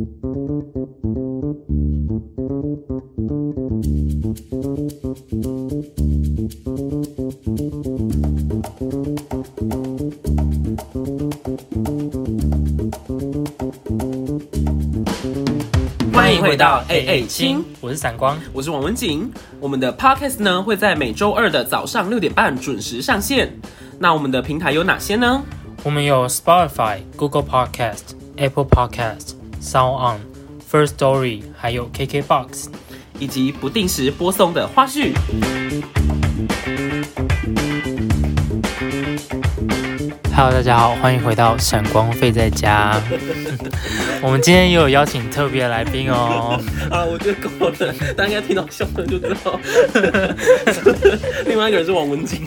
欢迎回到 A A 亲，我是闪光。我是王文景。我们的 Podcast 呢会在每周二的早上六点半准时上线。那我们的平台有哪些呢？我们有 Spotify、Google Podcast、Apple Podcast、Sound On、First Story，还有 KKBox。以及不定时播送的花絮。Hello，大家好，欢迎回到闪光费在家。我们今天也有邀请特别来宾哦。啊，我觉得够了，大家应该听到笑声就知道。另外一个人是王文静。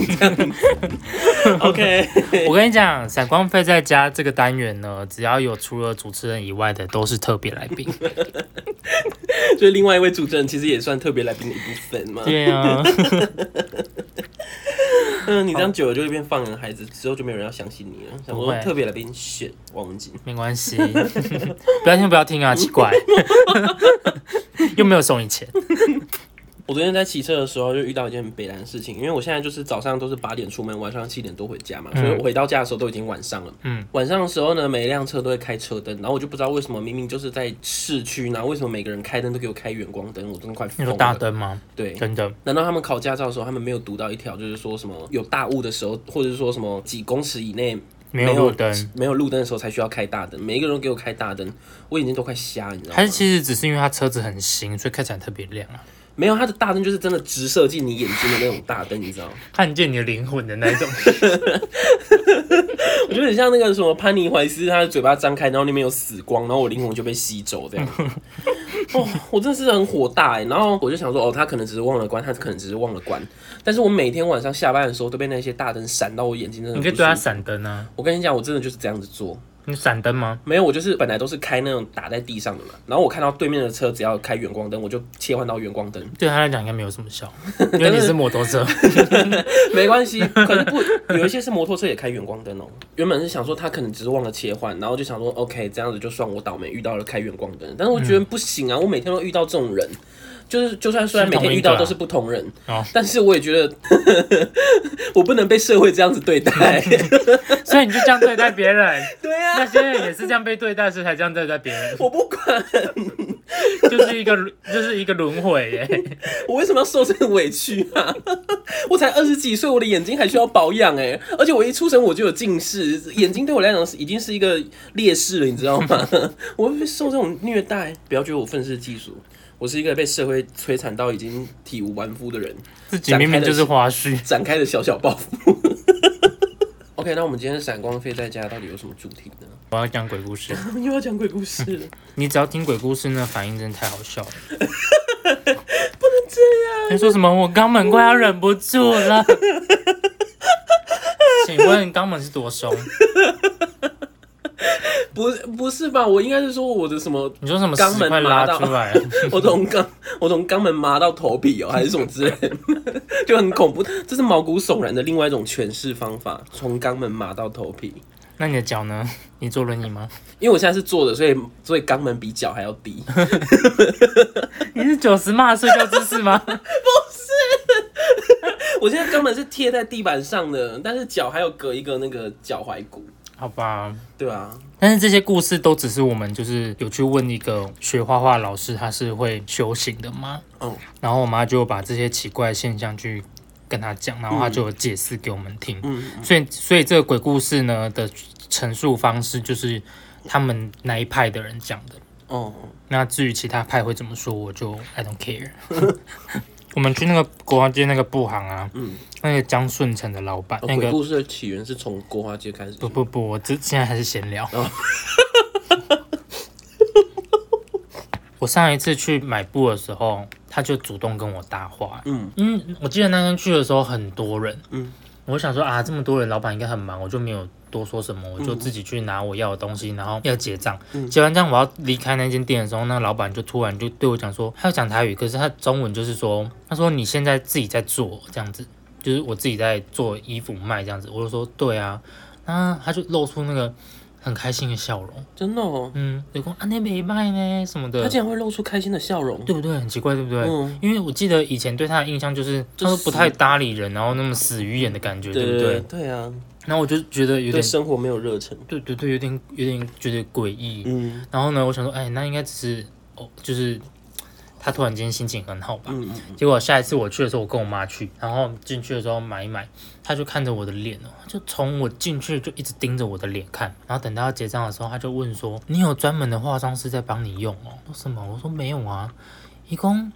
OK，我跟你讲，闪光费在家这个单元呢，只要有除了主持人以外的，都是特别来宾。所以另外一位主持人其实也算特别来宾的一部分嘛。对啊，嗯，你这样久了就会变放人孩子，之后就没有人要相信你了。想说特别来宾选王文景，没关系，不要听不要听啊，奇怪，又没有送你钱。我昨天在骑车的时候就遇到一件很北然的事情，因为我现在就是早上都是八点出门，晚上七点多回家嘛，所以我回到家的时候都已经晚上了。嗯，晚上的时候呢，每一辆车都会开车灯，然后我就不知道为什么，明明就是在市区，然后为什么每个人开灯都给我开远光灯，我真的快疯你说大。灯吗？对，真的，难道他们考驾照的时候，他们没有读到一条，就是说什么有大雾的时候，或者是说什么几公尺以内没有路灯，没有路灯的时候才需要开大灯？每一个人都给我开大灯，我眼睛都快瞎，你知道吗？还是其实只是因为他车子很新，所以开起来特别亮啊，没有，它的大灯就是真的直射进你眼睛的那种大灯，你知道吗？看见你的灵魂的那种。我觉得很像那个什么潘尼怀斯，他的嘴巴张开，然后里面有死光，然后我灵魂就被吸走这样。哦，我真的是很火大哎！然后我就想说，哦，他可能只是忘了关，他可能只是忘了关。但是我每天晚上下班的时候，都被那些大灯闪到我眼睛，真的你可以对它很不舒服。闪灯啊，我跟你讲，我真的就是这样子做。你闪灯吗？没有，我就是本来都是开那种打在地上的嘛，然后我看到对面的车只要开远光灯，我就切换到远光灯，对他来讲应该没有什么效，因为你是摩托车。没关系。可是不，有一些是摩托车也开远光灯哦。原本是想说他可能只是忘了切换，然后就想说 OK 这样子就算我倒霉遇到了开远光灯，但是我觉得不行啊，我每天都遇到这种人。就是，就算虽然每天遇到都是不同人，哦。但是我也觉得 我不能被社会这样子对待。所以你就这样对待别人，对啊，那些人也是这样被对待，所以才这样对待别人，我不管，就是一个就是一个轮回耶。我为什么要受这个委屈啊？我才二十几岁，我的眼睛还需要保养哎，而且我一出生我就有近视，眼睛对我来讲是已经是一个劣势了，你知道吗？我会被受这种虐待，不要觉得我愤世嫉俗，我是一个被社会摧残到已经体无完肤的人，自己明明就是花絮。展开的小小报复。OK，那我们今天的闪光飞在家到底有什么主题呢？我要讲鬼故事，又要讲鬼故事了，你只要听鬼故事，那反应真的太好笑了。不能这样。你说什么？我肛门快要忍不住了。请问肛门是多松？不不是吧？我应该是说我的什么你说什么肛门拉麻到出来？我从肛我从肛门麻到头皮哦，还是什么之类的，就很恐怖。这是毛骨悚然的另外一种诠释方法，从肛门麻到头皮。那你的脚呢？你坐轮椅吗？因为我现在是坐的，所以所以肛门比脚还要低。你是九十码的睡觉姿势吗？不是我现在肛门是贴在地板上的，但是脚还有隔一个那个脚踝骨，好吧，对啊，但是这些故事都只是我们就是有去问一个学画画老师，他是会修行的吗？哦，然后我妈就把这些奇怪的现象去跟他讲，然后他就有解释给我们听。嗯，所以，所以这个鬼故事呢的陈述方式就是他们那一派的人讲的。哦，那至于其他派会怎么说，我就 I don't care。我们去那个国华街那个布行啊，嗯，那个江顺成的老板，哦那个故事的起源是从国华街开始。不不不，我这现在还是闲聊。哦。我上一次去买布的时候，他就主动跟我搭话，嗯。嗯我记得那天去的时候很多人，嗯，我想说啊，这么多人，老板应该很忙，我就没有多说什么，我就自己去拿我要的东西，然后要结账。嗯。结完账我要离开那间店的时候，那个老板就突然就对我讲说，他要讲台语，可是他中文就是说，他说你现在自己在做这样子，就是我自己在做衣服卖这样子，我就说对啊，那他就露出那个很开心的笑容。真的哦，嗯，有讲啊那没卖呢什么的他，竟然会露出开心的笑容。对不对？很奇怪，对不对？嗯，因为我记得以前对他的印象就是他就是都不太搭理人，然后那么死鱼眼的感觉，对不对对？对啊，然后我就觉得有点，对生活没有热忱。对对对，有点有点觉得诡异。嗯然后呢，我想说，哎，那应该只是哦，就是他突然间心情很好吧。嗯嗯，结果下一次我去的时候，我跟我妈去，然后进去的时候买一买，他就看着我的脸哦，就从我进去就一直盯着我的脸看，然后等到要结账的时候，他就问说：“你有专门的化妆师在帮你用哦？”我说什么？我说没有啊。伊讲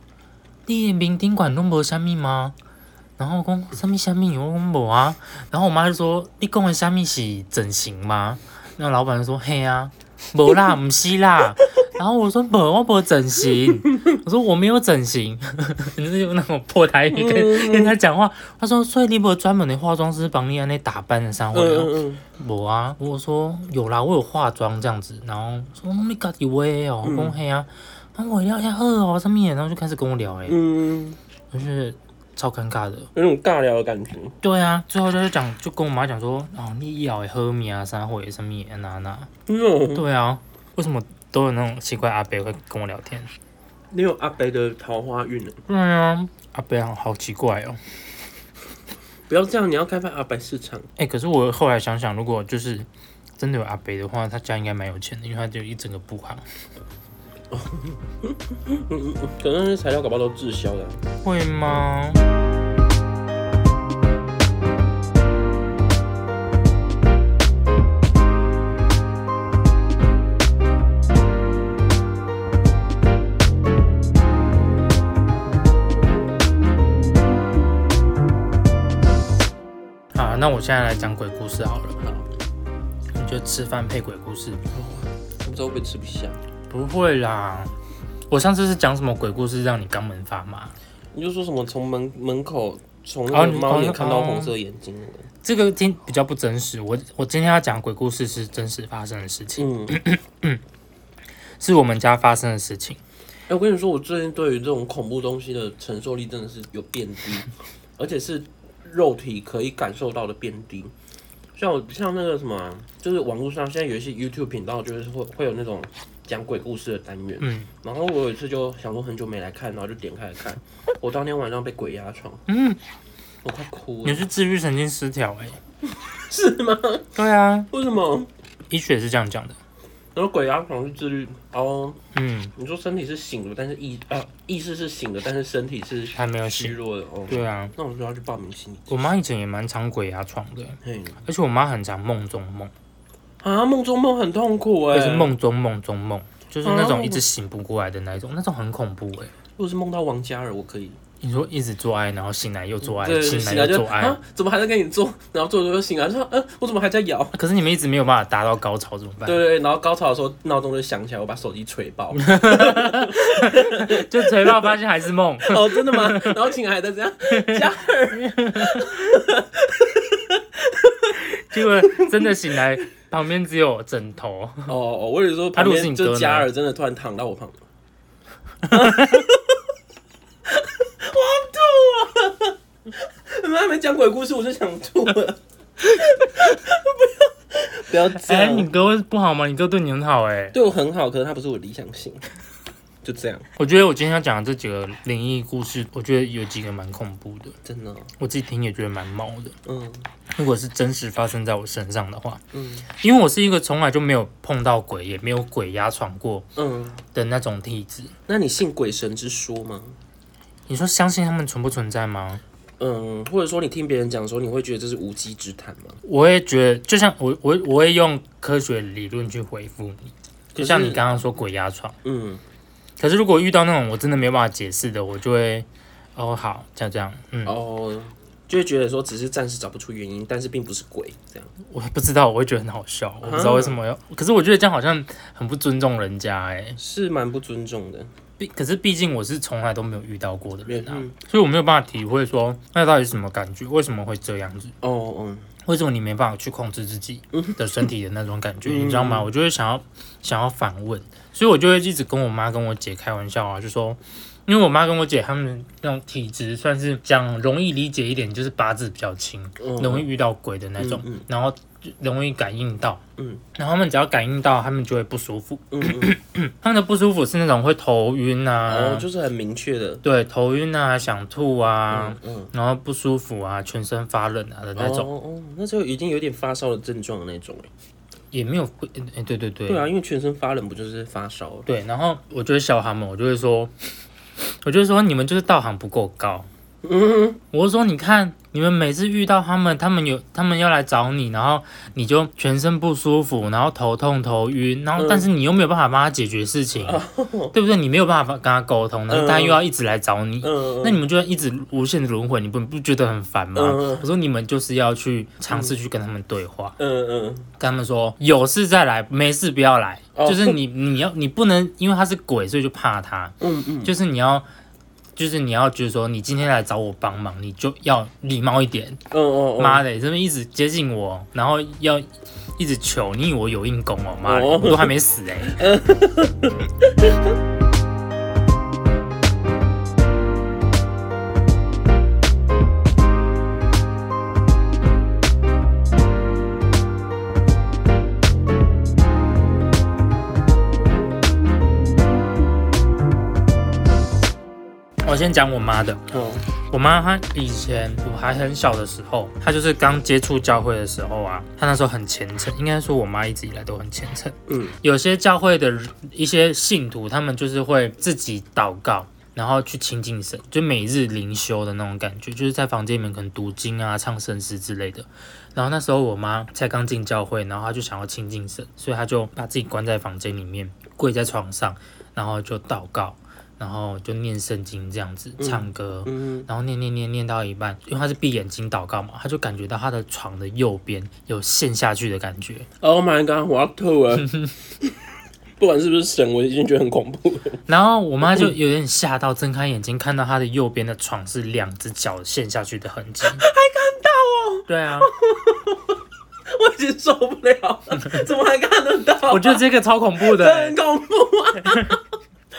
你的面顶管拢无虾米吗？然后我讲虾米虾米，我讲无啊。然后我妈就说：“你讲的虾米是整形吗？”那老板就说：“嘿啊，无啦，唔是啦。”然后我说：“不，我不整形。”我说：“我没有整形。”就是用那种破台语跟、跟他讲话。他说：“所以你有专门的化妆师帮你安尼打扮的上会哦？”嗯嗯我啊，我说有啦，我有化妆这样子，然后说你家己画的哦，我讲嘿啊，啊我要要好哦，上面，然后就开始跟我聊哎、嗯，就是超尴尬的。有种尬聊的感觉。对啊，最后就是讲，就跟我妈讲说，哦，你以后会好命啊，啥会什么啊那那。嗯，对啊，为什么都有那种奇怪阿伯会跟我聊天？你有阿北的桃花运呢。对啊，阿伯好好奇怪哦。不要这样，你要开发阿北市场。哎、可是我后来想想，如果就是真的有阿伯的话，他家应该蛮有钱的，因为他就一整个布行。可能那些材料搞不好都滞销的。会吗？现在来讲鬼故事好了。好，你觉得吃饭配鬼故事？我不知道会不会吃不下。不会啦，我上次是讲什么鬼故事让你肛门发麻？你就说什么从门门口从猫眼看到哦红色眼睛那个。这个听比较不真实。我我今天要讲鬼故事是真实发生的事情，嗯，是我们家发生的事情。哎、我跟你说，我最近对于这种恐怖东西的承受力真的是有变低，而且是肉体可以感受到的变低。像我像那个什么啊、就是网络上现在有一些 YouTube 频道，就是会会有那种讲鬼故事的单元。嗯然后我有一次就想说很久没来看，然后就点开来看。我当天晚上被鬼压床，嗯，我快哭了你。是治愈神经失调哎、是吗？对啊，为什么？医学是这样讲的。然后鬼压床是自律哦。嗯，你说身体是醒的，但是意啊意识是醒的，但是身体是还没有醒。虚弱的哦。对啊，那我就要去报名心理。我妈以前也蛮常鬼压床的，嘿，而且我妈很常梦中梦，啊，梦中梦很痛苦哎、就是梦中梦中梦，就是那种哦一直醒不过来的那一种，那种很恐怖哎、如果是梦到王嘉尔，我可以。你说一直做爱，然后醒来又做爱，对，醒醒来又做爱，啊，怎么还在跟你做？然后做着又醒来，说，嗯、我怎么还在摇？可是你们一直没有办法达到高潮，怎么办？对对对，然后高潮的时候闹钟就响起来，我把手机捶爆。就锤爆发现还是梦。哦，真的吗？然后醒来还在这样，嘉尔，结果真的醒来，旁边只有枕头。哦哦，我以为说旁边就你哥嘉尔真的突然躺到我旁边，我要吐了！你们还没讲鬼故事，我就想吐了。不要不要这哎、样，你哥不好吗？你哥对你很好哎、对我很好，可是他不是我理想型，就这样，我觉得我今天要讲的这几个灵异故事，我觉得有几个蛮恐怖的，真的哦，我自己听也觉得蛮毛的。嗯如果是真实发生在我身上的话，嗯因为我是一个从来就没有碰到鬼，也没有鬼压床过嗯，的那种体质。那你信鬼神之说吗？你说相信他们存不存在吗？嗯，或者说你听别人讲的时候，你会觉得这是无稽之谈吗？我也觉得，就像我我我会用科学理论去回复你，就像你刚刚说鬼压床。嗯，可是如果遇到那种我真的没有办法解释的，我就会哦好，这样这样，嗯，哦，就会觉得说只是暂时找不出原因，但是并不是鬼这样。我不知道，我会觉得很好笑，我不知道为什么要，可是我觉得这样好像很不尊重人家哎、是蛮不尊重的。毕可是毕竟我是从来都没有遇到过的人啊，嗯，所以我没有办法体会说那到底是什么感觉，为什么会这样子，哦，哦，为什么你没办法去控制自己的身体的那种感觉，嗯你知道吗？我就会想要想要反问，所以我就会一直跟我妈跟我姐开玩笑啊，就说。因为我妈跟我姐她们那种体质算是讲容易理解一点，就是八字比较轻，嗯容易遇到鬼的那种。然后就容易感应到，嗯，然后他们只要感应到，他们就会不舒服。嗯嗯，他们的不舒服是那种会头晕啊，哦，就是很明确的，对，头晕啊，想吐啊，嗯嗯，然后不舒服啊，全身发冷啊的那种，哦哦，那就已经有点发烧的症状的那种哎。也没有会，哎、对对对，对啊，因为全身发冷不就是发烧？对，然后我就会笑他们，我就会说，我就会说你们就是道行不够高。嗯，我是说，你看你们每次遇到他们，他们有他们要来找你，然后你就全身不舒服，然后头痛头晕，然后嗯。但是你又没有办法帮他解决事情，对不对？你没有办法跟他沟通，然后他又要一直来找你，嗯那你们就要一直无限的轮回，你不不觉得很烦吗？嗯我说你们就是要去尝试去跟他们对话，嗯嗯，跟他们说有事再来，没事不要来，哦。就是你你要你不能因为他是鬼，所以就怕他，嗯嗯，就是你要。就是你要就是说，你今天来找我帮忙，你就要礼貌一点。妈的，这边一直接近我，然后要一直求，你以为我有硬功哦？妈的，哦我都还没死哎、我先讲我妈的，哦，我妈她以前我还很小的时候，她就是刚接触教会的时候啊，她那时候很虔诚，应该说我妈一直以来都很虔诚。嗯，有些教会的一些信徒，他们就是会自己祷告，然后去亲近神，就每日灵修的那种感觉，就是在房间里面可能读经啊、唱圣诗之类的。然后那时候我妈才刚进教会，然后她就想要亲近神，所以她就把自己关在房间里面，跪在床上，然后就祷告，然后就念圣经这样子，唱歌。嗯然后念念念念到一半，因为他是闭眼睛祷告嘛，他就感觉到他的床的右边有陷下去的感觉。，Oh my god，我要吐了。不管是不是神，我已经觉得很恐怖了。然后我妈就有点吓到，睁开眼睛看到他的右边的床是两只脚陷下去的痕迹，还看到哦？对啊，我已经受不了了，怎么还看得到？我觉得这个超恐怖的欸、很恐怖啊！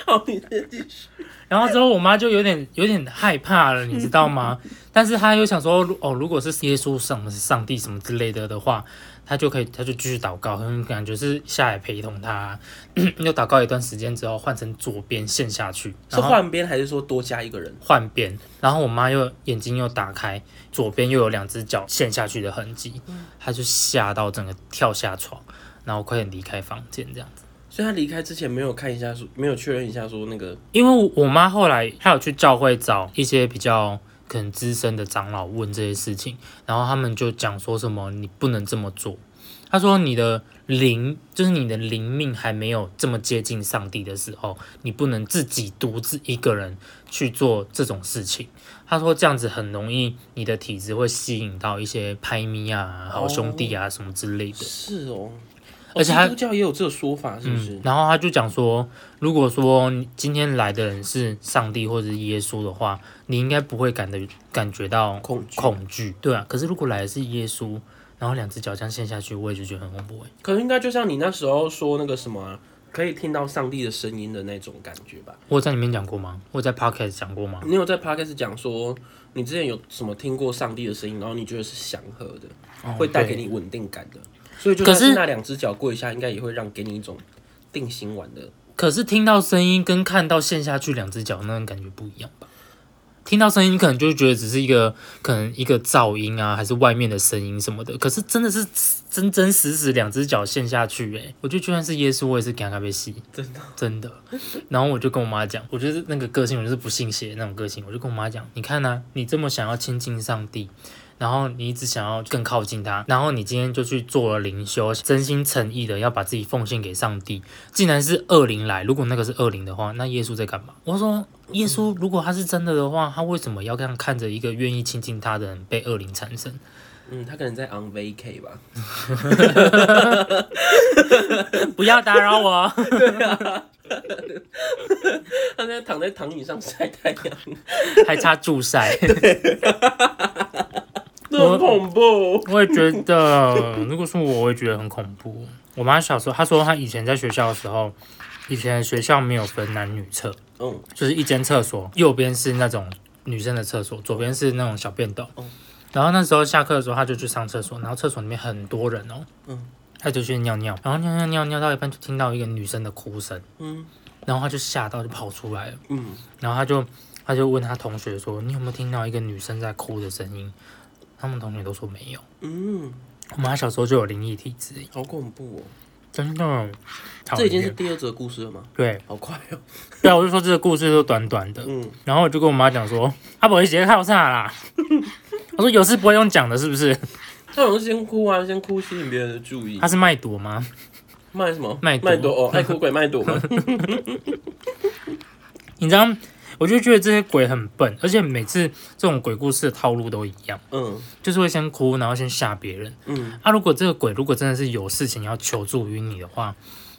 好，你先继续。然后之后我妈就有点有点害怕了，你知道吗？但是她又想说，哦，如果是耶稣什么上帝什么之类的的话，她就可以，她就继续祷告，嗯，感觉是下来陪同她。又祷告一段时间之后，换成左边陷下去，是换边还是说多加一个人？换边，然后我妈又眼睛又打开，左边又有两只脚陷下去的痕迹，她就吓到整个跳下床，然后快点离开房间这样子。所以他离开之前没有看一下说，没有确认一下说那个因为我我妈后来她有去教会找一些比较可能资深的长老问这些事情，然后他们就讲说什么你不能这么做。他说你的灵就是你的灵命还没有这么接近上帝的时候，你不能自己独自一个人去做这种事情。他说这样子很容易你的体质会吸引到一些拍咪啊、好兄弟啊什么之类的。是哦，而且他基督教也有这个说法，是不是？嗯，然后他就讲说，如果说今天来的人是上帝或者是耶稣的话，你应该不会感的感觉到恐惧恐惧，对啊。可是如果来的是耶稣，然后两只脚这样陷下去，我也就觉得很恐怖哎。可是应该就像你那时候说那个什么啊、可以听到上帝的声音的那种感觉吧？我有在里面讲过吗？我在 podcast 讲过吗？你有在 podcast 讲说你之前有什么听过上帝的声音，然后你觉得是祥和的，哦会带给你稳定感的，所以就可是算是那两只脚跪下，应该也会让给你一种定心丸的。可是听到声音跟看到陷下去两只脚那种感觉不一样吧？听到声音可能就会觉得只是一个可能一个噪音啊，还是外面的声音什么的。可是真的是真真实实两只脚陷下去、欸，我觉得就算是耶稣，我也是给他被吸，真的真的。然后我就跟我妈讲，我觉得那个个性，我就是不信邪的那种个性，我就跟我妈讲，你看呐、你这么想要亲近上帝。然后你一直想要更靠近他，然后你今天就去做了灵修，真心诚意的要把自己奉献给上帝。既然是恶灵来，如果那个是恶灵的话，那耶稣在干嘛？我说耶稣如果他是真的的话，他为什么要这样看着一个愿意亲近他的人被恶灵缠身？嗯，他可能在 on vacay 吧。不要打扰我。他在躺在躺椅上晒太阳，还差助晒。这很恐怖。我也觉得，如果是我，我也觉得很恐怖。我妈小时候，她说她以前在学校的时候，以前学校没有分男女厕，嗯，就是一间厕所，右边是那种女生的厕所，左边是那种小便斗。然后那时候下课的时候，她就去上厕所，然后厕所里面很多人哦，嗯，他就去尿尿，然后尿尿尿尿到一半就听到一个女生的哭声，嗯然后她就吓到就跑出来了，嗯，然后她就问她同学说：“你有没有听到一个女生在哭的声音？”他们同学都说没有。嗯，我妈小时候就有灵异体质，好恐怖哦！真的。这已经是第二则故事了吗？对好快哦。对啊，我就说这个故事都短短的，嗯，然后我就跟我妈讲说：“阿伯，你直接靠啥啦？” 我说有事不会用讲的，是不是？他好像先哭啊，先哭吸引别人的注意他。是麦朵吗？卖什么？麦朵麦朵哦，爱哭鬼麦朵吗？你知道，我就觉得这些鬼很笨，而且每次这种鬼故事的套路都一样，嗯就是会先哭，然后先吓别人。嗯，啊，如果这个鬼如果真的是有事情要求助于你的话，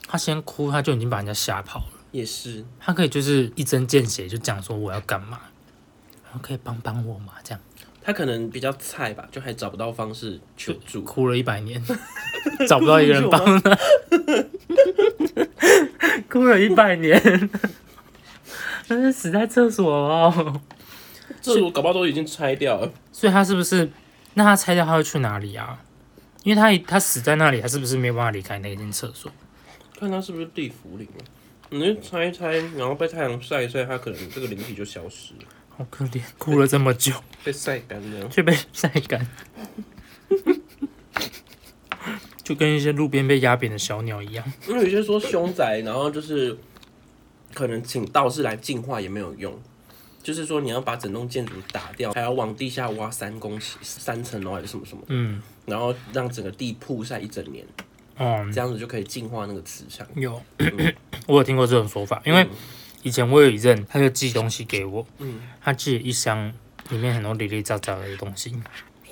他先哭，他就已经把人家吓跑了。也是。他可以就是一针见血就讲说我要干嘛，然后可以帮帮我嘛，这样他可能比较菜吧，就还找不到方式求助。哭了一百年，找不到一个人帮他，哭了一百年，他是死在厕所哦。这我搞不好都已经拆掉了。所以他是不是？那他拆掉他会去哪里啊？因为他他死在那里，他是不是没有办法离开那间厕所？看他是不是地府灵了。你就拆一拆，然后被太阳晒一晒，他可能这个灵体就消失了，好可怜，哭了这么久被晒干了。却被晒干，就跟一些路边被压扁的小鸟一样。因为有些说凶宅，然后就是可能请道士来净化也没有用，就是说你要把整栋建筑打掉，还要往地下挖三公尺、三层楼还是什么什么，嗯，然后让整个地曝晒一整年，哦，这样子就可以净化那个磁场。有，我有听过这种说法，因为以前我有一任，他就寄东西给我，嗯，他寄了一箱，里面很多零零杂杂的东西，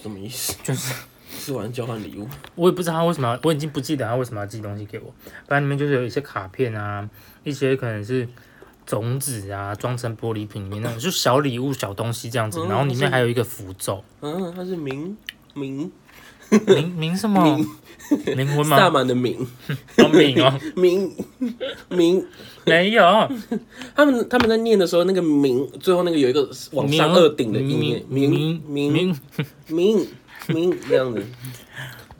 什么意思？就是 吃完交换礼物，我也不知道他为什么要，我已经不记得他为什么要寄东西给我，反正里面就是有一些卡片啊，一些可能是种子啊，装成玻璃瓶里面那种，就小礼物、小东西这样子，嗯然后里面还有一个符咒，嗯，它是冥冥冥冥什么？冥婚萨吗？满的冥 哦，冥哦，冥冥，没有，他们他们在念的时候，那个冥最后那个有一个往上二顶的音耶，冥冥冥冥冥这样子，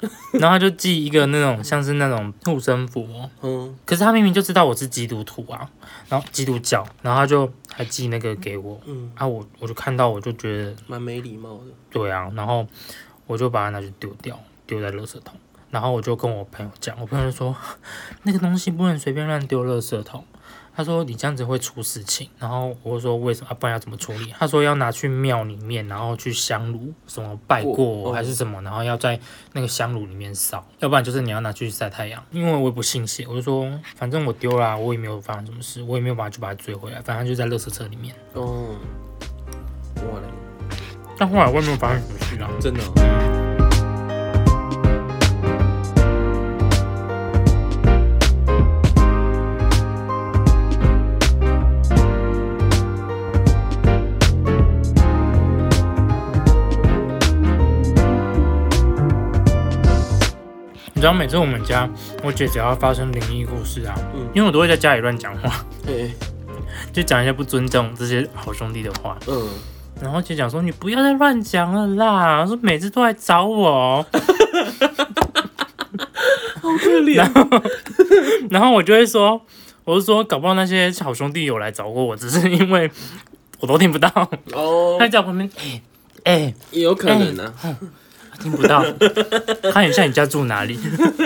然后他就寄一个那种像是那种护身符哦，嗯，可是他明明就知道我是基督徒啊，然后基督教，然后他就还寄那个给我，嗯。啊我我就看到我就觉得蛮没礼貌的。对啊，然后我就把它拿去丢掉，丢在垃圾桶，然后我就跟我朋友讲，我朋友就说那个东西不能随便乱丢垃圾桶。他说你这样子会出事情，然后我就说为什么？啊、不然要怎么处理？他说要拿去庙里面，然后去香炉什么拜过还是什么，然后要在那个香炉里面烧，要不然就是你要拿去晒太阳。因为我也不信邪，我就说反正我丢了啊、我也没有发生什么事，我也没有把它去把它追回来，反正就在垃圾车里面。哦，我嘞，但后来我也没有发生什么事啊。真的哦、你知道每次我们家我姐只要发生灵异故事啊，嗯。因为我都会在家里乱讲话，对，就讲一些不尊重这些好兄弟的话，嗯，然后姐讲说你不要再乱讲了啦，说每次都来找我，好可怜。然后我就会说，我就说搞不好那些好兄弟有来找过我，只是因为我都听不到，哦。他，在旁边，哎、哎、也有可能啊。听不到，看一下你家住哪里，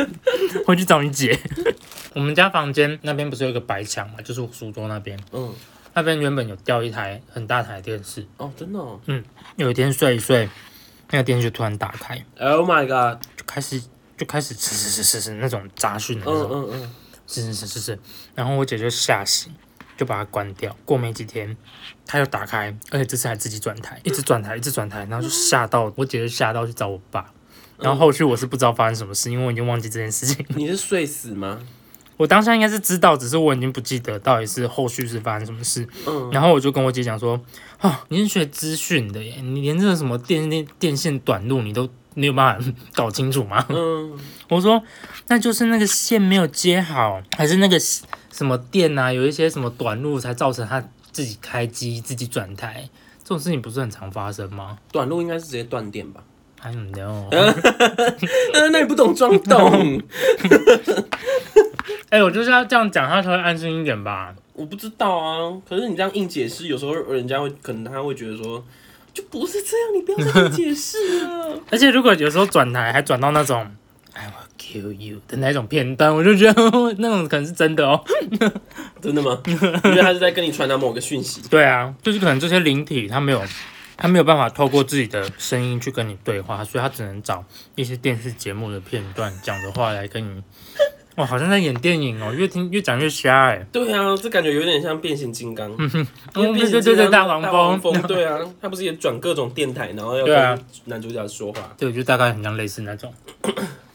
回去找你姐。我们家房间那边不是有一个白墙嘛，就是我书桌那边，嗯，那边原本有吊一台很大台的电视，哦，真的哦。有一天睡一睡，那个电视就突然打开，Oh my god。就开始就开始呲呲呲呲呲那种杂讯的那嗯种，嗯嗯，呲呲呲呲呲，然后我姐就吓醒，就把它关掉。过没几天，它又打开，而且这次还自己转台，一直转台，一直转台，然后就吓到我姐，就吓到去找我爸。然后后续我是不知道发生什么事，因为我已经忘记这件事情。你是睡死吗？我当下应该是知道，只是我已经不记得到底是后续是发生什么事。嗯，然后我就跟我姐讲说：“啊，你是学资讯的耶，你连这个什么电电电线短路你都没有办法 搞清楚吗？”嗯，我说：“那就是那个线没有接好，还是那个什么电啊，有一些什么短路才造成他自己开机、自己转台，这种事情不是很常发生吗短路应该是直接断电吧？？I don't know。呃，那你不懂装懂，哎、我就是要这样讲，他才会安心一点吧。我不知道啊。可是你这样硬解释，有时候人家会可能他会觉得说，就不是这样，你不要再硬解释了。而且如果有时候转台还转到那种 I will kill you 的那种片段，我就觉得 那种可能是真的哦。真的吗？你觉得他是在跟你传达某个讯息？对啊，就是可能这些灵体他没有，他没有办法透过自己的声音去跟你对话，所以他只能找一些电视节目的片段讲的话来跟你。哇，好像在演电影哦，越听越讲越瞎哎。对啊，这感觉有点像变形金刚。因为嗯变形对对对，金刚大黄蜂。蜂，对啊，他不是也转各种电台，然后要跟男主角说话。对，就大概很像类似那种。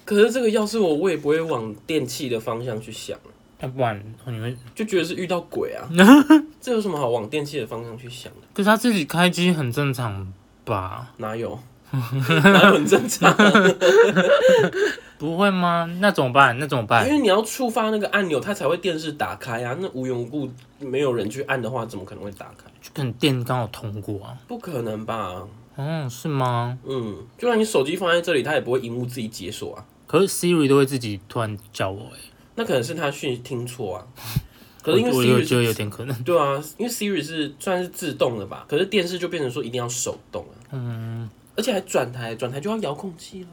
可是这个要是我，我也不会往电器的方向去想，要不然你会，就觉得是遇到鬼啊。这有什么好往电器的方向去想的？可是他自己开机很正常吧？哪有？哪有很正常？不会吗？那怎么办？那怎么办因办？为你要触发那个按钮，它才会电视打开啊。那无缘无故没有人去按的话，怎么可能会打开？就可能电刚好通过啊。不可能吧？嗯，是吗？嗯，就算你手机放在这里，它也不会荧幕自己解锁啊。可是 Siri 都会自己突然叫我哎、那可能是他讯息听错啊。可是因为 Siri 觉得有是，点可能。对啊，因为 Siri 是算是自动的吧，可是电视就变成说一定要手动啊。嗯，而且还转台，转台就要遥控器了。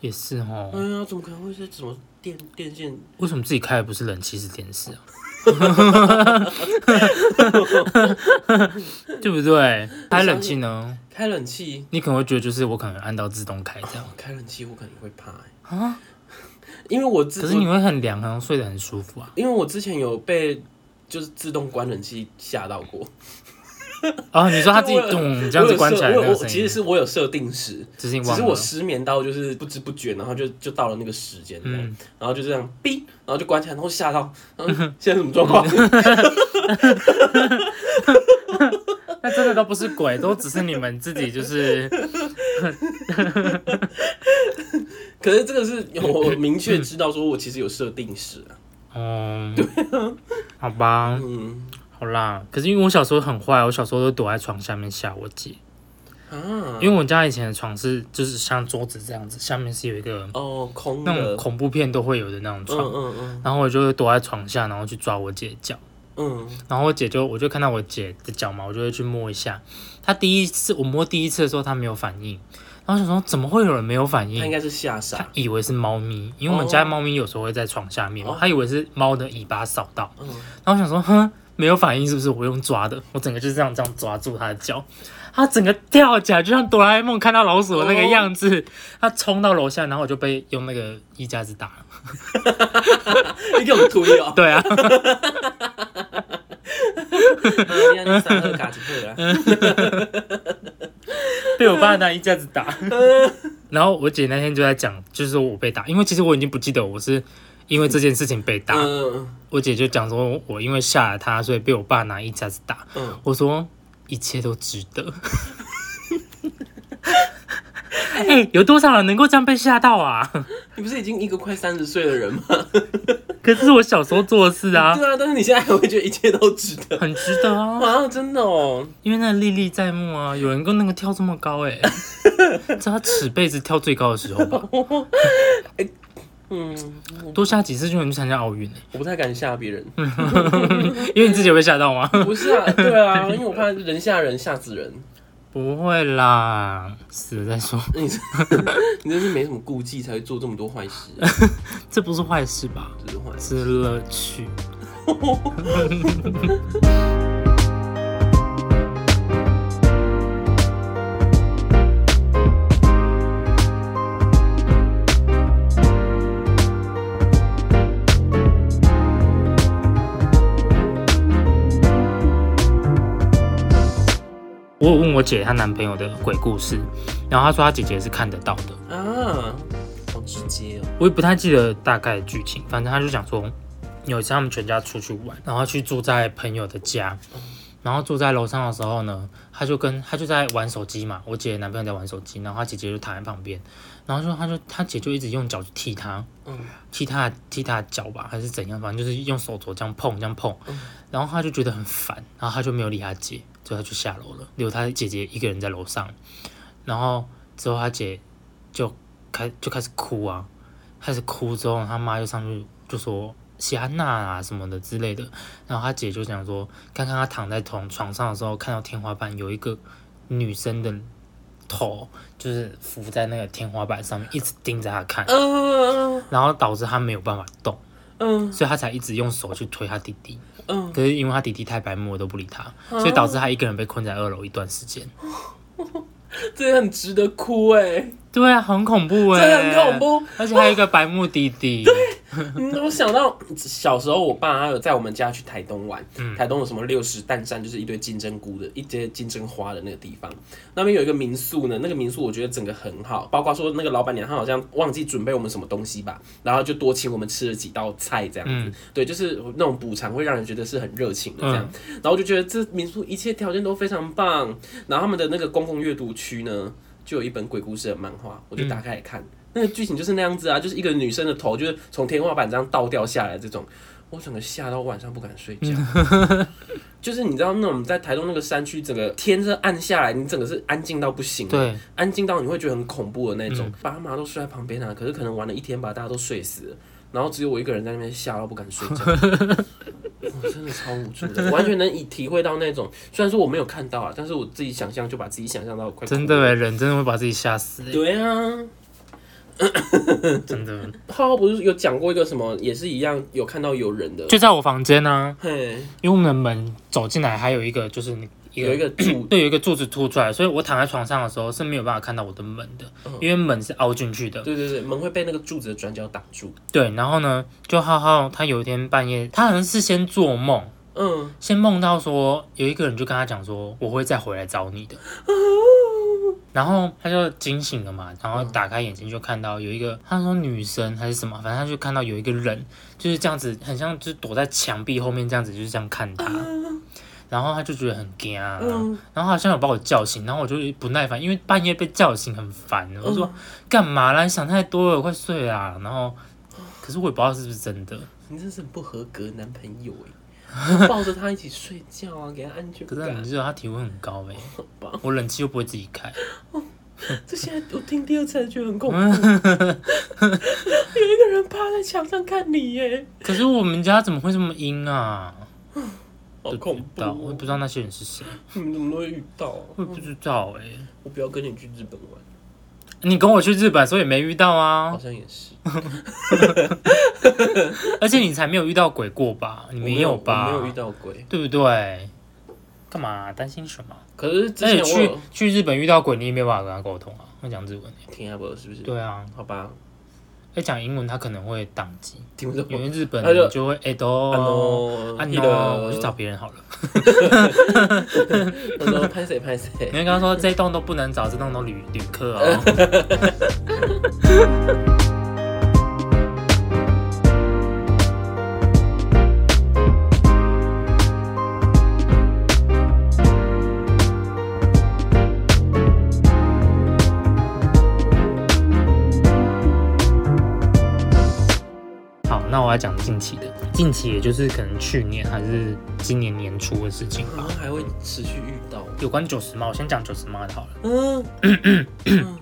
也是哦。哎呀，怎么可能会是什么电电线？为什么自己开的不是冷气是电视啊？对不对？开冷气呢？开冷气，你可能会觉得就是我可能按到自动开这样，开冷气我可能会怕、欸、啊，因为我之可是你会很凉，好像睡得很舒服啊。因为我之前有被就是自动关冷气吓到过，哦，你说他自己我有咚这样子关起来其实是我有设定时，只是我失眠到就是不知不觉，然后就就到了那个时间这样，嗯。然后就这样哔，然后就关起来，然后吓到，现在什么状况？那真的都不是鬼，都只是你们自己就是 可是这个是我明确知道说我其实有设定时啊，嗯，好吧，嗯好啦。可是因为我小时候很坏，我小时候都躲在床下面吓我姐，啊，因为我家以前的床是就是像桌子这样子，下面是有一个哦空那种，恐怖片都会有的那种嗯床，嗯嗯然后我就会躲在床下，然后去抓我姐的脚。嗯，然后我姐就我就看到我姐的脚嘛，我就会去摸一下。她第一次我摸第一次的时候，她没有反应，然后我想说怎么会有人没有反应？他应该是吓她傻，以为是猫咪，因为我们家猫咪有时候会在床下面嘛哦，她以为是猫的尾巴扫到。嗯，然后我想说，哼，没有反应是不是？我用抓的，我整个就是这样这样抓住他的脚，他整个跳起来，就像哆啦 A 梦看到老鼠的那个样子，他冲到楼下，然后我就被用那个衣架子打了。你给我推哦，对啊，被我爸拿衣架子打。然后我姐那天就在讲，就是说我被打，因为其实我已经不记得我是因为这件事情被打。嗯我姐就讲说，我因为吓了她，所以被我爸拿衣架子打。嗯，我说一切都值得。哎、有多少人能够这样被吓到啊？你不是已经一个快三十岁的人吗？可是我小时候做的事啊，对啊，但是你现在还会觉得一切都值得很值得啊，啊，真的哦，因为那历历在目啊。有人跟那个跳这么高、哎，这他尺辈子跳最高的时候吧？嗯，多下几次就能去参加奥运、哎我不太敢吓别人，因为你自己有被吓到吗？不是啊，对啊，因为我怕人吓人吓死人，不会啦，死了再说，你是 你真是没什么顾忌才会做这么多坏事，这不是坏事吧？这是坏事。是乐趣。问我姐她男朋友的鬼故事，然后她说她姐姐是看得到的，啊，好直接哦。我也不太记得大概的剧情，反正她就讲说，有一次他们全家出去玩，然后去住在朋友的家，然后住在楼上的时候呢，她就跟她就在玩手机嘛，我姐男朋友在玩手机，然后她姐姐就躺在旁边，然后说她就她姐就一直用脚去踢她，嗯。踢她踢她的脚吧，还是怎样，反正就是用手肘这样碰这样碰，然后她就觉得很烦，然后她就没有理她姐，他就下楼了，留他姐姐一个人在楼上，然后之后他姐就开就开始哭啊，开始哭之后他妈就上去就说谢安娜啊什么的之类的，然后他姐就讲说，刚刚他躺在床床上的时候，看到天花板有一个女生的头，就是浮在那个天花板上面，一直盯着他看，嗯然后导致他没有办法动，嗯所以他才一直用手去推他弟弟。嗯，可是因为他弟弟太白目我，都不理他，所以导致他一个人被困在二楼一段时间。这很值得哭哎，对啊，很恐怖哎、这很恐，怖。而且还有一个白目弟弟。嗯，我想到小时候，我爸他有在我们家去台东玩，台东有什么六十担山，就是一堆金针菇的一些金针花的那个地方。那边有一个民宿呢，那个民宿我觉得整个很好，包括说那个老板娘她好像忘记准备我们什么东西吧，然后就多请我们吃了几道菜这样子。对，就是那种补偿会让人觉得是很热情的这样。然后我就觉得这民宿一切条件都非常棒，然后他们的那个公共阅读区呢，就有一本鬼故事的漫画，我就打开来看。那个剧情就是那样子啊，就是一个女生的头就是从天花板这样倒掉下来这种，我整个吓到晚上不敢睡觉。就是你知道那种在台东那个山区，整个天是暗下来，你整个是安静到不行，，对，安静到你会觉得很恐怖的那种。爸妈都睡在旁边啊，可是可能玩了一天吧，大家都睡死了，然后只有我一个人在那边吓到不敢睡觉。我真的超无助的，完全能以体会到那种，虽然说我没有看到啊，但是我自己想象就把自己想象到快。真的哎，人真的会把自己吓死哎，对啊，真的。浩浩不是有讲过一个什么，也是一样有看到有人的，就在我房间呢、嘿，因为我们的门走进来还有一个就是有一个柱，对，有一个柱子凸出来，所以我躺在床上的时候是没有办法看到我的门的，因为门是凹进去的。对对对，门会被那个柱子的转角挡住。对，然后呢，就浩浩他有一天半夜，他好像是先做梦，嗯，先梦到说有一个人就跟他讲说我会再回来找你的，然后他就惊醒了嘛，然后打开眼睛就看到有一个他说女生还是什么，反正他就看到有一个人就是这样子，很像就是躲在墙壁后面这样子，就是这样看他。然后他就觉得很惊啊，嗯然后好像有把我叫醒，然后我就不耐烦，因为半夜被叫醒很烦。我说干嘛啦？你想太多了，快睡啦。然后，可是我也不知道是不是真的。你这是很不合格男朋友哎，抱着他一起睡觉啊，给他安全感可是你。知道他体温很高哎、吧我冷气又不会自己开。这现在我听第二次还觉得很恐怖，有一个人趴在墙上看你耶，可是我们家怎么会这么阴啊？好恐怖我也哦！不知道那些人是谁，你们怎么都会遇到啊？我也不知道哎、我不要跟你去日本玩，你跟我去日本，所以也没遇到啊好啊。像也是。而且你才没有遇到鬼过吧？你我没有吧？我没有遇到鬼。对不对？干嘛担心什么？可是之而且去前我有去日本遇到鬼，你也没有办法跟他沟通啊，会讲日文欸听下播是不是？对啊，好吧，要讲英文他可能会宕机，听不懂。因为日本就人就会哎都啊 no，得我去找别人好了。我说拍谁拍谁你。刚刚说这一栋都不能找，这栋都旅旅客哦。要讲近期的，近期也就是可能去年还是今年年初的事情吧。还会持续遇到。有关九十妈，我先讲九十妈的好了。嗯，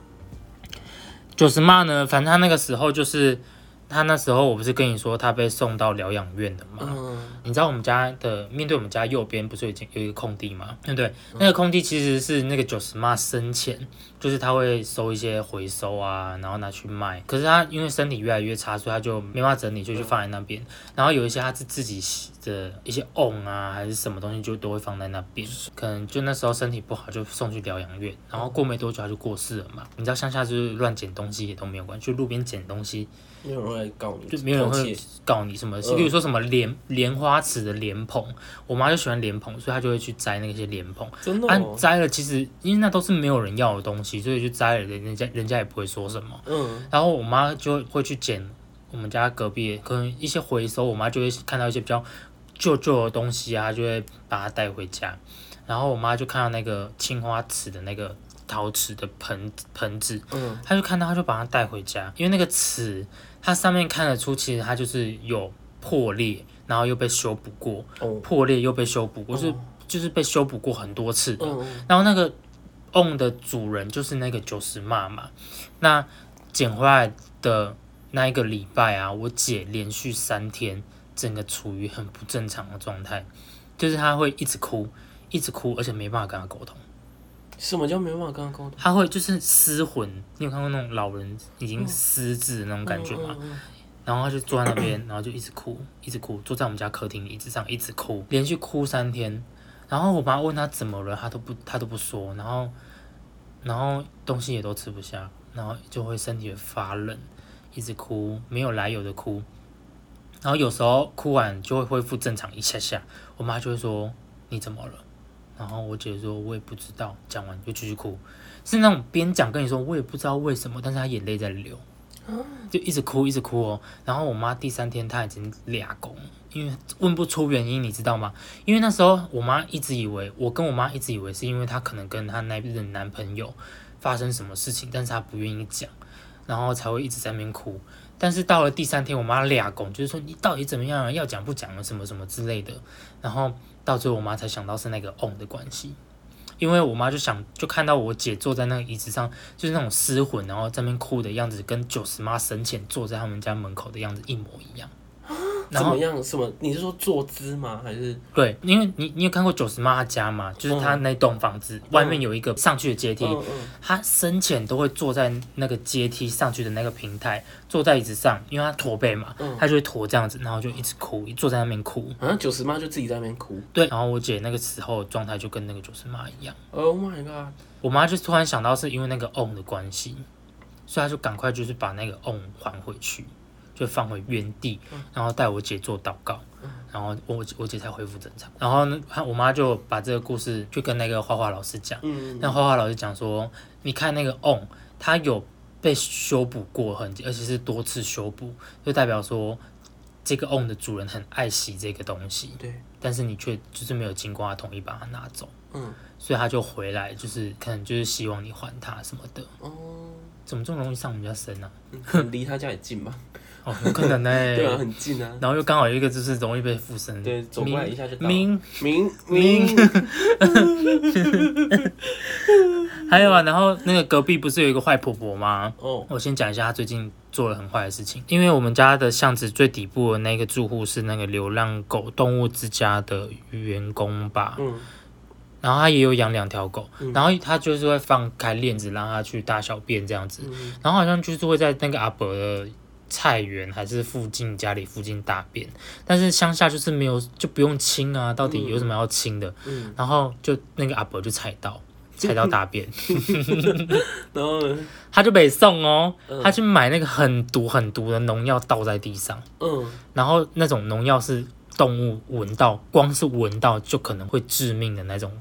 九十妈呢，反正他那个时候就是，他那时候我不是跟你说他被送到疗养院的吗？嗯你知道我们家的面对我们家右边不是有一间有一个空地吗？对不对？那个空地其实是那个九十妈生前，就是他会收一些回收啊，然后拿去卖。可是他因为身体越来越差，所以他就没办法整理，就去放在那边。然后有一些他是自己洗的一些瓮啊，还是什么东西，就都会放在那边。可能就那时候身体不好，就送去疗养院。然后过没多久他就过世了嘛。你知道乡下就是乱捡东西也都没有关系，就路边捡东西没有人会告你，就没有人会告你什么，嗯比如说什么莲莲花池的莲蓬，我妈就喜欢莲蓬，所以她就会去摘那些莲蓬。啊真的哦，摘了其实因为那都是没有人要的东西，所以就摘了，人家人家也不会说什么。嗯然后我妈就会去捡我们家隔壁可能一些回收，我妈就会看到一些比较旧旧的东西啊，就会把它带回家。然后我妈就看到那个青花瓷的那个陶瓷的盆盆子，嗯她就看到，她就把它带回家，因为那个瓷它上面看得出，其实它就是有破裂，然后又被修补过，哦破裂又被修补过，就是就是被修补过很多次的。然后那个 on 的主人就是那个九十妈嘛，那捡回来的那一个礼拜啊，我姐连续三天整个处于很不正常的状态，就是她会一直哭，一直哭，而且没办法跟她沟通，什么叫没办法跟他沟通？她会就是失魂。你有看过那种老人已经失智的那种感觉吗？嗯嗯然后她就坐在那边，然后就一直哭，一直哭，坐在我们家客厅椅子上一直哭，连续哭三天。然后我妈问她怎么了，她都不她都不说，然后然后东西也都吃不下，然后就会身体会发冷，一直哭，没有来由的哭。然后有时候哭完就会恢复正常一下下，我妈就会说你怎么了？然后我姐说我也不知道，讲完就继续哭，是那种边讲跟你说我也不知道为什么，但是她眼泪在流。就一直哭，一直哭哦。然后我妈第三天她已经俩公，因为问不出原因，你知道吗？因为那时候我妈一直以为，我跟我妈一直以为是因为她可能跟她那任男朋友发生什么事情，但是她不愿意讲，然后才会一直在那边哭。但是到了第三天，我妈俩公，就是说你到底怎么样啊？要讲不讲啊？什么什么之类的。然后到最后，我妈才想到是那个 on 的关系。因为我妈就想，就看到我姐坐在那个椅子上，就是那种失魂，然后在那边哭的样子，跟九十妈生前坐在他们家门口的样子一模一样。怎么样？什么？你是说坐姿吗？还是对，因为你你有看过九十妈她家吗？就是她那栋房子、外面有一个上去的阶梯，嗯嗯她生前都会坐在那个阶梯上去的那个平台，坐在椅子上，因为她驼背嘛，嗯她就会驼这样子，然后就一直哭，坐在那边哭。好像九十妈就自己在那边哭。对，然后我姐那个时候的状态就跟那个九十妈一样。Oh my god！我妈就突然想到是因为那个 on 的关系，所以她就赶快就是把那个 on 还回去，就放回原地，然后带我姐做祷告，然后我我姐才恢复正常。然后呢，她我妈就把这个故事就跟那个画画老师讲，嗯，那画画老师讲说，你看那个 on，它有被修补过痕迹，而且是多次修补，就代表说这个 on 的主人很爱惜这个东西，对，但是你却就是没有经过他同意把它拿走。嗯，所以他就回来，就是可能就是希望你还他什么的。哦，怎么这么容易上我们家身呢、嗯离他家也近吧？哦，有可能呢、对啊，很近啊。然后又刚好有一个就是容易被附身，对，走过来一下就到。明明明明，还有啊，然后那个隔壁不是有一个坏婆婆吗？哦，我先讲一下她最近做了很坏的事情，因为我们家的巷子最底部的那个住户是那个流浪狗动物之家的员工吧，嗯。然后他也有养两条狗，嗯。然后他就是会放开链子让它去大小便这样子，嗯。然后好像就是会在那个阿伯的菜园还是附近家里附近大便，但是乡下就是没有就不用清啊，到底有什么要清的？嗯，然后就那个阿伯就踩到踩到大便 然后呢？他就被送哦，嗯他去买那个很毒很毒的农药倒在地上，嗯，然后那种农药是动物闻到，光是闻到就可能会致命的那种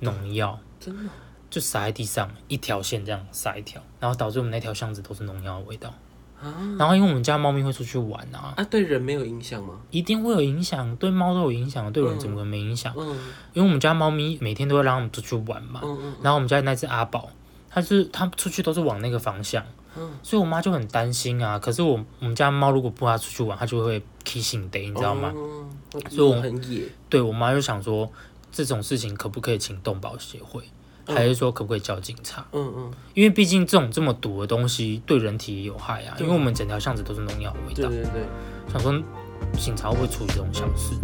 农药。真的？就撒在地上，一条线这样撒一条，然后导致我们那条巷子都是农药的味道。啊然后因为我们家猫咪会出去玩啊，啊，对人没有影响吗？一定会有影响，对猫都有影响，对人嗯怎么可能没影响？嗯因为我们家猫咪每天都会让我们出去玩嘛，嗯嗯然后我们家那只阿宝，它是它出去都是往那个方向，嗯，所以我妈就很担心啊。可是我我们家猫如果不让它出去玩，它就会 kissing day，你知道吗？哦？所以我很野。对我妈就想说，这种事情可不可以请动保协会，嗯还是说可不可以叫警察？嗯嗯，因为毕竟这种这么毒的东西对人体也有害啊，因为我们整条巷子都是农药的味道。对对对。想说警察会不会处理这种小事？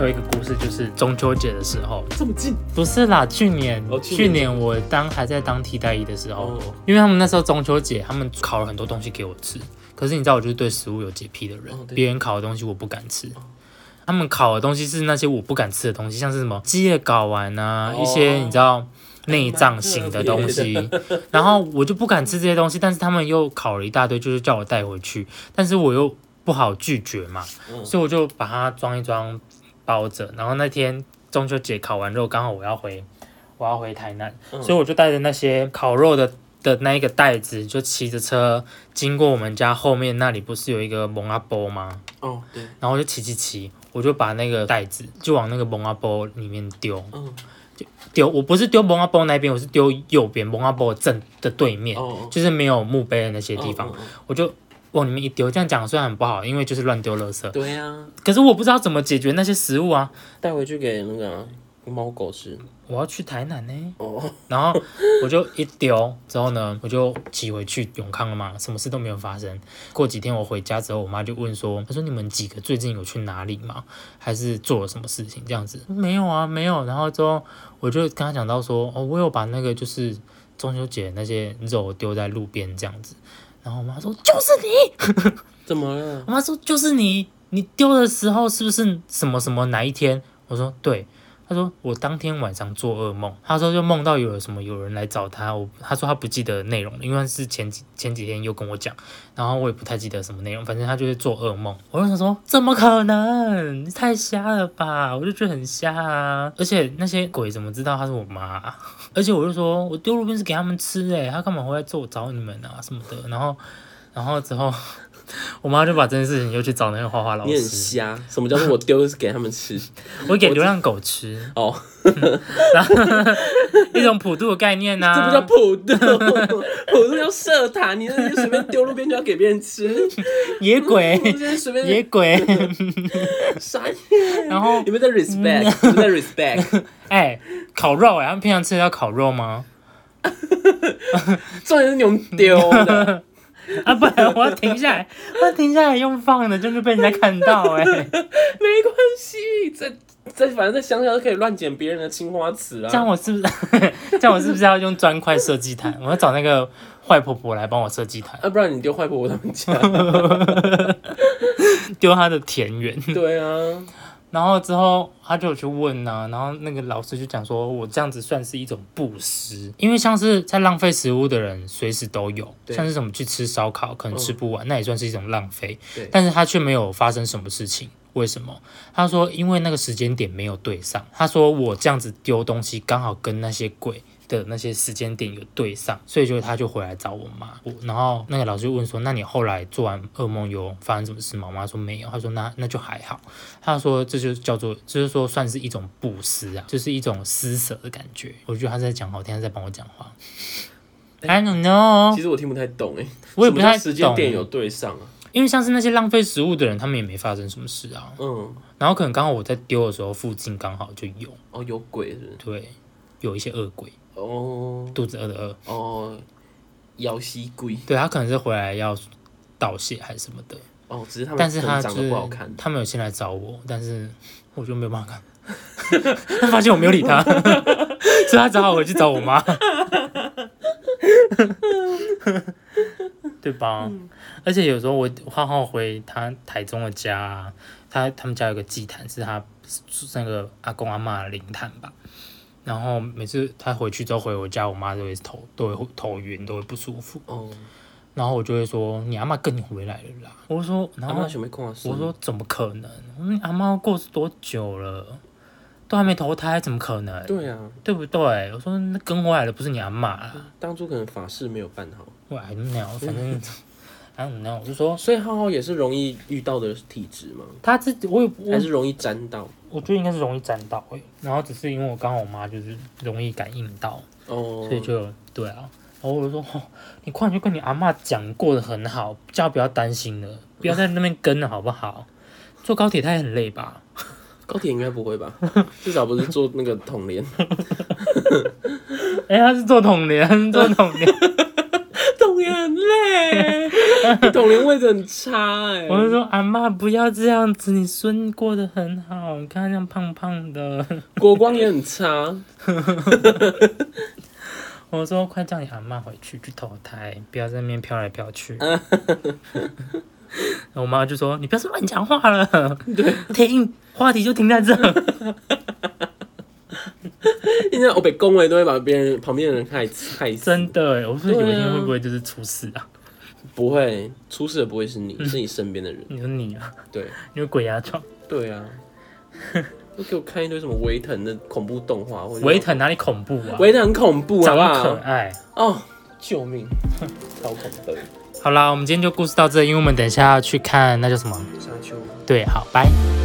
后一个故事就是中秋节的时候，这么近？不是啦，去年、哦去年。我当还在当替代役的时候，哦，因为他们那时候中秋节，他们烤了很多东西给我吃。可是你知道，我就是对食物有洁癖的人别、人烤的东西我不敢吃。他们烤的东西是那些我不敢吃的东西，像是什么鸡的睾丸啊，哦。一些你知道内脏型的东西，然后我就不敢吃这些东西。但是他们又烤了一大堆，就是叫我带回去，但是我又不好拒绝嘛，嗯。所以我就把它装一装，包着。然后那天中秋节烤完肉，刚好我要回我要回台南，嗯。所以我就带着那些烤肉的的那一个袋子，就骑着车经过我们家后面那里，不是有一个蒙阿波吗？哦，对，然后就骑骑骑，我就把那个袋子就往那个蒙阿波里面丢，嗯，丢我不是丢蒙阿波那边，我是丢右边蒙阿波正的对面，哦，就是没有墓碑的那些地方，我就往里面一丢。这样讲虽然很不好，因为就是乱丢垃圾嗯，对呀，可是我不知道怎么解决那些食物啊。带回去给那个啊猫狗吃。我要去台南呢，哦，然后我就一丢之后呢，我就骑回去永康了嘛，什么事都没有发生。过几天我回家之后，我妈就问说：“她说你们几个最近有去哪里吗？还是做了什么事情？”这样子没有啊，没有。然后之后我就跟她讲到说：“哦，我有把那个就是中秋节那些肉丢在路边这样子。”然后我妈说：“就是你。”怎么了？我妈说就是你，你丢的时候是不是什么什么哪一天？我说对。他说我当天晚上做噩梦，他说就梦到有什么有人来找他，我他说他不记得内容，因为是前几前几天又跟我讲，然后我也不太记得什么内容，反正他就是做噩梦。我就想说怎么可能？你太瞎了吧！我就觉得很瞎啊，而且那些鬼怎么知道她是我妈、而且我就说我丢路边是给他们吃诶、他干嘛会来做找你们啊什么的？然后然后之后。我妈就把这件事情又去找那个画画老你很师，瞎，什么叫做我丢给他们吃？我给流浪狗吃，哦，一种普渡的概念呐、这不叫普渡，普渡叫设塔，你那就随便丢路边就要给别人吃，野鬼，野鬼。然后，你们在 respect，你们在 respect，哎、烤肉哎、他们平常吃得到烤肉吗？重点是你们丢的，啊，不然 我要停下来，我要停下来用放的，就是被人家看到哎、没关系，在在反正在乡下都可以乱捡别人的青花瓷啊这样啊。我是不是，这样我是不是要用砖块设计台？我要找那个坏婆婆来帮我设计台，啊，不然你丢坏婆婆他们家。丢她的田园。对啊，然后之后他就有去问呐、然后那个老师就讲说，我这样子算是一种布施，因为像是在浪费食物的人随时都有，像是什么去吃烧烤可能吃不完，那也算是一种浪费，但是他却没有发生什么事情。为什么？他说因为那个时间点没有对上。他说我这样子丢东西刚好跟那些鬼的那些时间点有对上，所以就他就回来找我妈。我然后那个老师就问说：“那你后来做完噩梦有发生什么事吗？”我妈说没有。他说：“那那就还好。”他说这就叫做，就是说算是一种布施啊，就是一种施舍的感觉。我觉得他在讲好听，他在帮我讲话。I don't know，其实我听不太懂哎，我也不太时间，点有对上啊。因为像是那些浪费食物的人，他们也没发生什么事啊。嗯，然后可能刚好我在丢的时候，附近刚好就有，哦，有鬼是？对，有一些恶鬼，哦。肚子饿的饿，哦，妖西鬼对他可能是回来要道谢还是什么的，哦，只是他们但是他长得是不好看。他们有先来找我，但是我就没有办法看，他发现我没有理他，所以他只好回去找我妈，对吧？而且有时候我浩浩回他台中的家、啊，他他们家有个祭坛，是他是那个阿公阿妈的灵坛吧。然后每次他回去之后回我家，我妈都会头都会头晕，都会不舒服。哦，然后我就会说：“你阿妈跟你回来了啦。”我说：“然后？我说怎么可能？我说你阿妈过世多久了，都还没投胎，怎么可能？对啊，对不对？我说那跟回来的不是你阿妈啦，当初可能法事没有办好，我还没有，反正 I don't know。我就说所以浩浩也是容易遇到的体质吗？他自己，我也我还是容易沾到？我觉得应该是容易沾到诶、然后只是因为我刚好我妈就是容易感应到，哦，所以就对啊。然后我就说，哦、你快点去跟你阿妈讲，过得很好，叫她不要担心了，不要在那边跟了，好不好？坐高铁她也很累吧？高铁应该不会吧？至少不是坐那个统联，哎、他是坐统联，他是坐统联。很累，童年位置很差哎、我就说阿妈不要这样子，你孙过得很好，你看他这样胖胖的。国光也很差，我说快叫你阿妈回去去投胎，不要在那边飘来飘去。我妈就说你不要再乱讲话了，对，停，话题就停在这。现在我被恭维都会把别人旁边的人害死害死，真的耶，我说有一天会不会就是出事啊？不会出事的不会是你，是你身边的人，你说你啊，对因为鬼压床，对啊，都给我看一堆什么维腾的恐怖动画，或者维腾哪里恐怖啊？维腾很恐怖，好长不得可好？爱，哦，救命，超恐怖，好啦，我们今天就故事到这，因为我们等一下要去看那叫什么？沙丘。对，好，拜。